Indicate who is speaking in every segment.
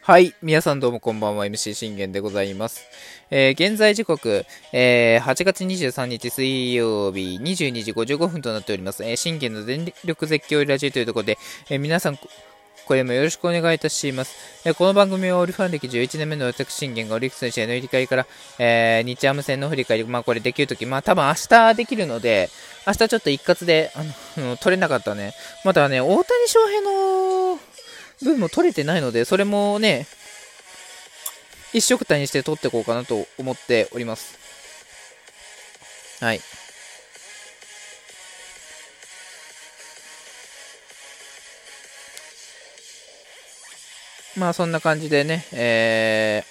Speaker 1: はい。皆さんどうもこんばんは。MC 信玄でございます。えー、現在時刻、えー、8月23日水曜日22時55分となっております。えー、信玄の全力絶叫ラジオというところで、えー、皆さん、これもよろしくお願いいたします。えこの番組はオリファン歴11年目の私信玄がオリックスの試合の振り返りから、え、日ハム戦の振り返り、まあこれできるとき、まあ多分明日できるので、明日ちょっと一括で、あの、取れなかったね。またね、大谷翔平の分も取れてないので、それもね、一色体にして取っていこうかなと思っております。はい。まあそんな感じでね、え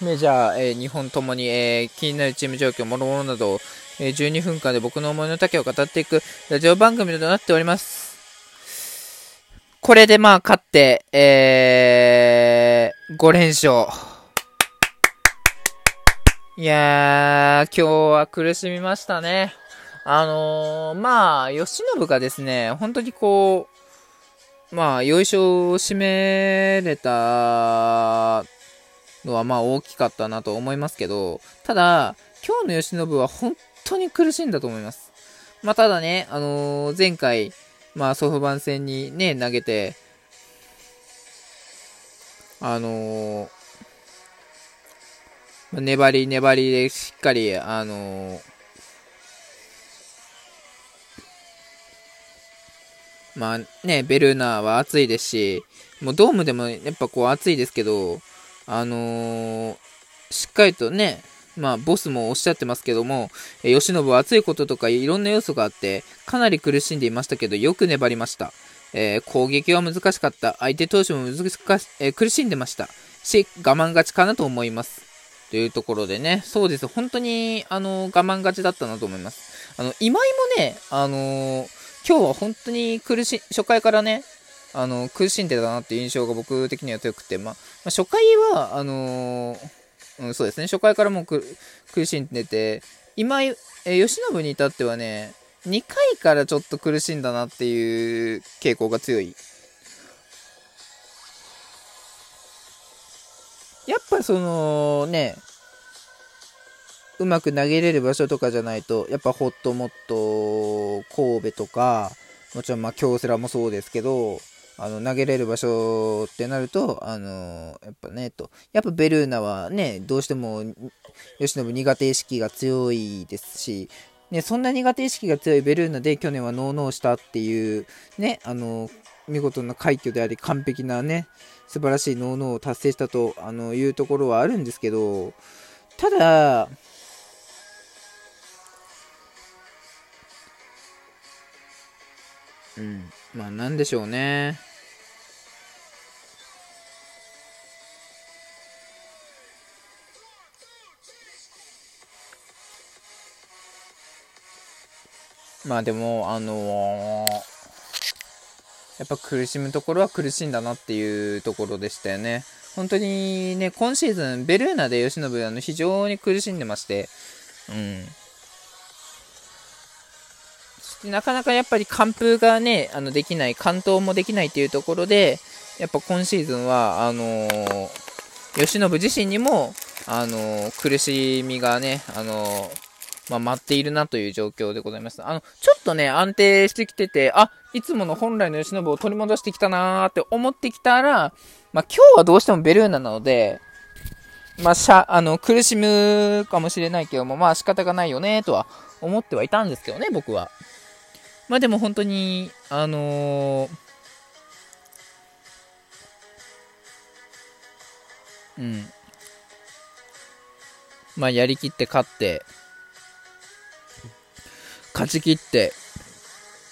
Speaker 1: ー、メジャー、えー、日本ともに、えー、気になるチーム状況、もろもろなど、え、12分間で僕の思いの丈を語っていくラジオ番組となっております。これでまあ勝って、えー、5連勝。いやー、今日は苦しみましたね。あのー、まあ、吉信がですね、本当にこう、まあ、よいしょを締めれたのはまあ大きかったなと思いますけど、ただ、今日の吉信は本当に苦しんだと思います。まあ、ただね、あのー、前回、まあ、ソフトバン戦にね、投げて、あのー、粘り粘りでしっかり、あのーまあね、ベルーナは暑いですし、もうドームでもやっぱこう暑いですけど、あのー、しっかりとね、まあ、ボスもおっしゃってますけども、えー、吉信は暑いこととかいろんな要素があって、かなり苦しんでいましたけど、よく粘りました。えー、攻撃は難しかった。相手投手も難しか、えー、苦しんでました。し、我慢勝ちかなと思います。というところでね、そうです。本当に、あの、我慢勝ちだったなと思います。あの、今井もね、あの今日は本当に苦し、初回からね、あの、苦しんでたなっていう印象が僕的には強くて、まあ、初回は、あのー、うん、そうですね、初回からもう苦しんでて、今、え吉信に至ってはね、2回からちょっと苦しんだなっていう傾向が強い。やっぱそのね、うまく投げれる場所とかじゃないと、やっぱホットモット神戸とか、もちろんまあ京セラもそうですけど、あの投げれる場所ってなると、あのやっぱね、と、やっぱベルーナはね、どうしても吉信苦手意識が強いですし、ね、そんな苦手意識が強いベルーナで去年はノーノーしたっていう、ね、あの見事な快挙であり、完璧なね、素晴らしいノーノーを達成したとあのいうところはあるんですけど、ただ、うん。まあ、なんでしょうね。まあでも、あのー、やっぱ苦しむところは苦しいんだなっていうところでしたよね。本当にね、今シーズン、ベルーナで吉信、あの、非常に苦しんでまして、うん。なかなかやっぱり完封がね、あのできない、完投もできないっていうところで、やっぱ今シーズンは、あのー、吉信自身にも、あのー、苦しみがね、あのー、まあ、待っているなという状況でございます。あの、ちょっとね、安定してきてて、あ、いつもの本来の吉信を取り戻してきたなーって思ってきたら、まあ、今日はどうしてもベルーナなので、まあ、しゃ、あの、苦しむかもしれないけども、まあ仕方がないよね、とは思ってはいたんですけどね、僕は。まあでも本当に、あのー、うん。まあやりきって勝って、勝ち切って、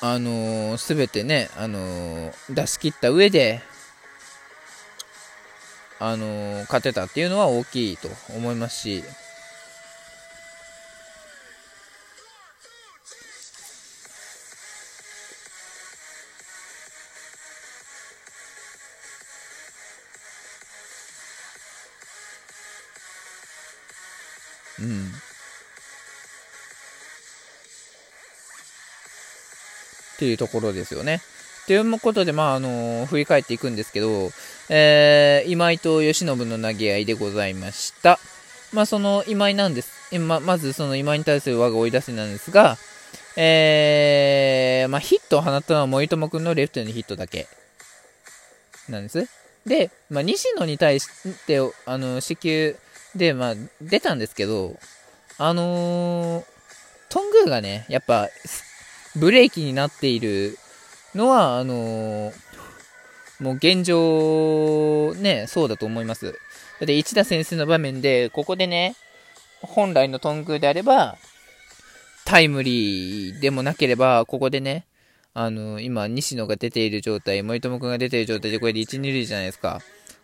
Speaker 1: あのす、べてね、あのー、出し切った上で、あのー、勝てたっていうのは大きいと思いますし、っというところですよね。ということで、まあ、あのー、振り返っていくんですけど、えー、今井と慶喜の投げ合いでございました。まあ、その今井なんです。ままず、その今井に対する我が追い出せなんですが、えー、まあ、ヒットを放ったのは森友君のレフトへのヒットだけなんです。で、まあ、西野に対して、あの、四球で、まあ、出たんですけど、あのー、トングーがね、やっぱ、ブレーキになっているのは、あのー、もう現状、ね、そうだと思います。だって一田先生の場面で、ここでね、本来のトングであれば、タイムリーでもなければ、ここでね、あの、今、西野が出ている状態、森友君が出ている状態で、これで1、2塁じゃないですか。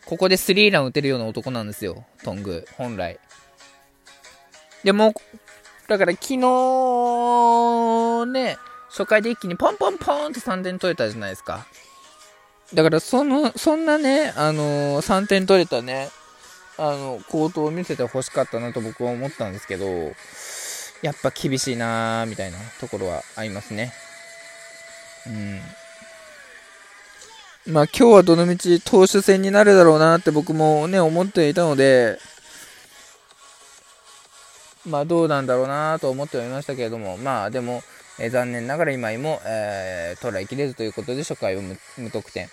Speaker 1: ここでスリーラン打てるような男なんですよ、トング、本来。でも、だから昨日、ね、初回で一気にポンポンポンって3点取れたじゃないですか。だから、その、そんなね、あのー、3点取れたね、あの、高騰を見せて欲しかったなと僕は思ったんですけど、やっぱ厳しいなーみたいなところはありますね。うん。まあ今日はどのみち投手戦になるだろうなって僕もね、思っていたので、まあどうなんだろうなと思ってはいましたけれども、まあでも、え、残念ながら今井も、えー、トライきれずということで初回を無得点。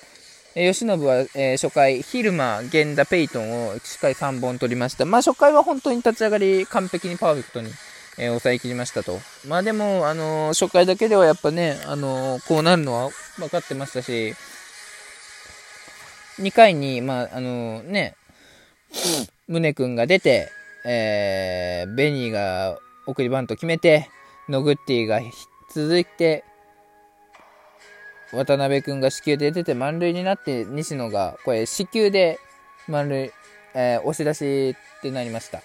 Speaker 1: えー、吉信は、えー、初回、昼間、源田、ペイトンをしっかり3本取りました。まあ初回は本当に立ち上がり完璧にパーフェクトにえ、抑えきりましたと。まあでも、あの、初回だけではやっぱね、あの、こうなるのは分かってましたし、2回に、まあ、あのね、宗君が出て、えー、ベニーが送りバント決めて、ノグッティが続いて、渡辺君が死球で出て満塁になって、西野が、これ、死球で満塁、えー、押し出しってなりました。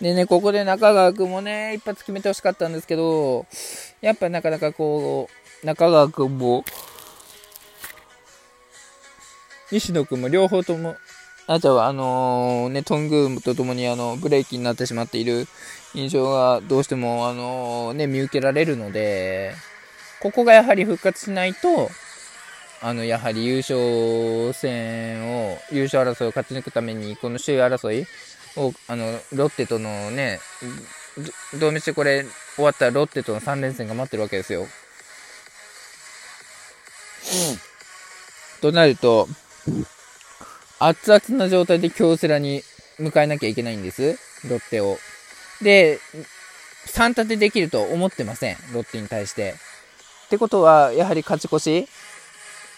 Speaker 1: でね、ここで中川君もね、一発決めてほしかったんですけど、やっぱなかなかこう、中川君も、西野君も両方とも、あとはあのー、ね、トングーとともにあの、ブレーキになってしまっている印象がどうしてもあのー、ね、見受けられるので、ここがやはり復活しないと、あの、やはり優勝戦を、優勝争いを勝ち抜くために、この首位争い、をあのロッテとのね、どう見してこれ終わったらロッテとの3連戦が待ってるわけですよ。うん、となると、熱々な状態で京セラに迎えなきゃいけないんです、ロッテを。で、3立てできると思ってません、ロッテに対して。ってことは、やはり勝ち越し？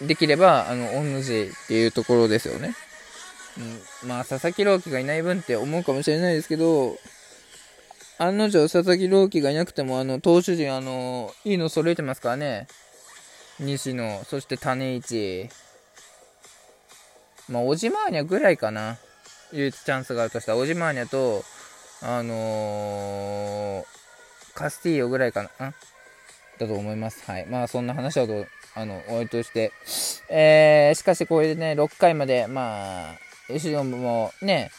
Speaker 1: できれば、あの、御主っていうところですよね。うん、まあ、佐々木朗希がいない分って思うかもしれないですけど、案の定、佐々木朗希がいなくても、あの、投手陣、あの、いいの揃えてますからね。西野、そして種市。まあ、小島アニャぐらいかな。唯一チャンスがあるとしたら、小島アニャと、あのー、カスティーヨぐらいかな。だと思います。はい。まあ、そんな話はと、あの、終わりとして。えー、しかしこれでね、6回まで、まあ、吉野もね、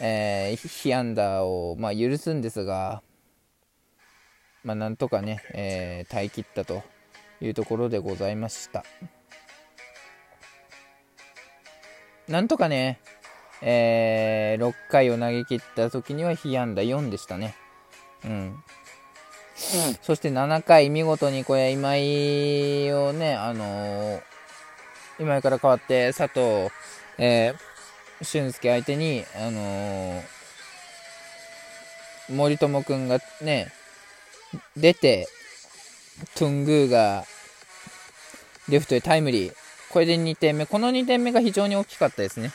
Speaker 1: えー、被安打を、まあ、許すんですが、まあ、なんとかね、えー、耐え切ったというところでございました。なんとかね、えー、6回を投げ切った時には被安打4でしたね。うん。うん、そして7回、見事にこれ、今井をね、あのー、今井から変わって佐藤、えー、俊介相手に、あのー、森友君がね、出て、トゥングーがレフトへタイムリー。これで2点目。この2点目が非常に大きかったですね。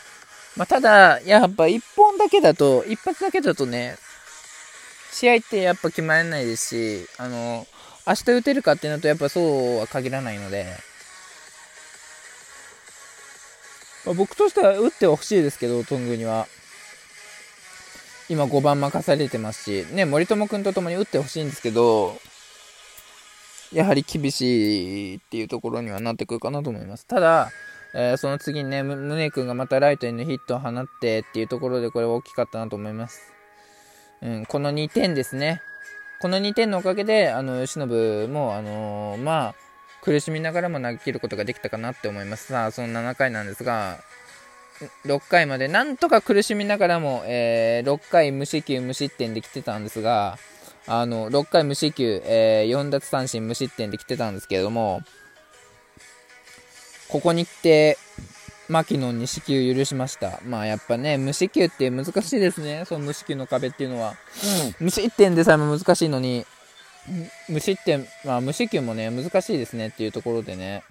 Speaker 1: まあ、ただ、やっぱ1本だけだと、1発だけだとね、試合ってやっぱ決まらないですし、あの、明日打てるかっていうのとやっぱそうは限らないので、まあ、僕としては打ってほしいですけど、トングには。今5番任されてますし、ね、森友君と共に打ってほしいんですけど、やはり厳しいっていうところにはなってくるかなと思います。ただ、えー、その次にね、宗君がまたライトへのヒットを放ってっていうところでこれは大きかったなと思います。うん、この2点ですね。この2点のおかげで、あの、吉信も、あのー、まあ、苦しみながらも投げ切ることができたかなって思います。さあ、その7回なんですが、6回までなんとか苦しみながらも、えー、6回無四球無失点できてたんですが、あの、6回無四球、えー、4奪三振無失点できてたんですけれども、ここに来て、牧野に四球許しました。まあやっぱね、無四球って難しいですね。その無四球の壁っていうのは。うん、無失点でさえも難しいのに、無失点、まあ無四球もね、難しいですねっていうところでね。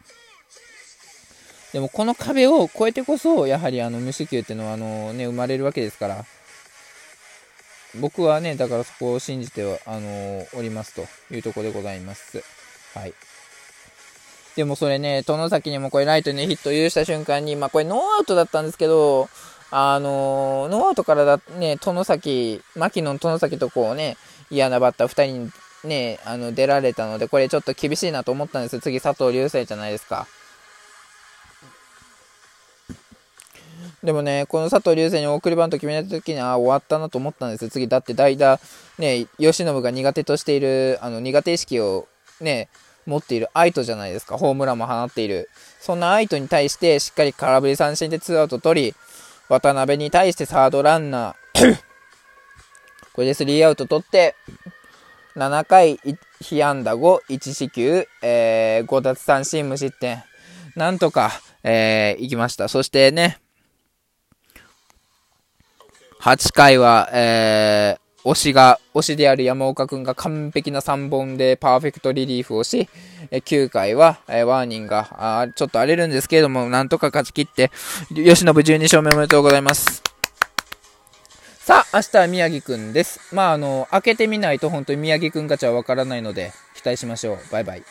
Speaker 1: でもこの壁を越えてこそ、やはりあの無四球っていうのはあのね、生まれるわけですから。僕はね、だからそこを信じてはあのおりますというところでございます。はい。でもそれね、外崎にもこれライトにヒットを許した瞬間に、まあこれノーアウトだったんですけど、あのー、ノーアウトからだね、殿崎、牧野の外崎とこうね、嫌なバッター2人にね、あの出られたので、これちょっと厳しいなと思ったんですよ。次佐藤龍世じゃないですか。でもね、この佐藤流星に送りバント決めた時に、ああ、終わったなと思ったんですよ。次、だって代打、ね、吉信が苦手としている、あの、苦手意識をね、持っているアイトじゃないですか。ホームランも放っている。そんなアイトに対してしっかり空振り三振でツーアウト取り、渡辺に対してサードランナー これでスリーアウト取って、7回、被安打5、1四球、えー、5奪三振無失点。なんとか、えー、行きました。そしてね、8回は、えー、推しが、推しである山岡くんが完璧な3本でパーフェクトリリーフをし、9回は、えワーニンが、あちょっと荒れるんですけれども、なんとか勝ち切って、吉信12勝目おめでとうございます。さあ、明日は宮城くんです。まあ、あの、開けてみないと本当に宮城くん勝ちはわからないので、期待しましょう。バイバイ。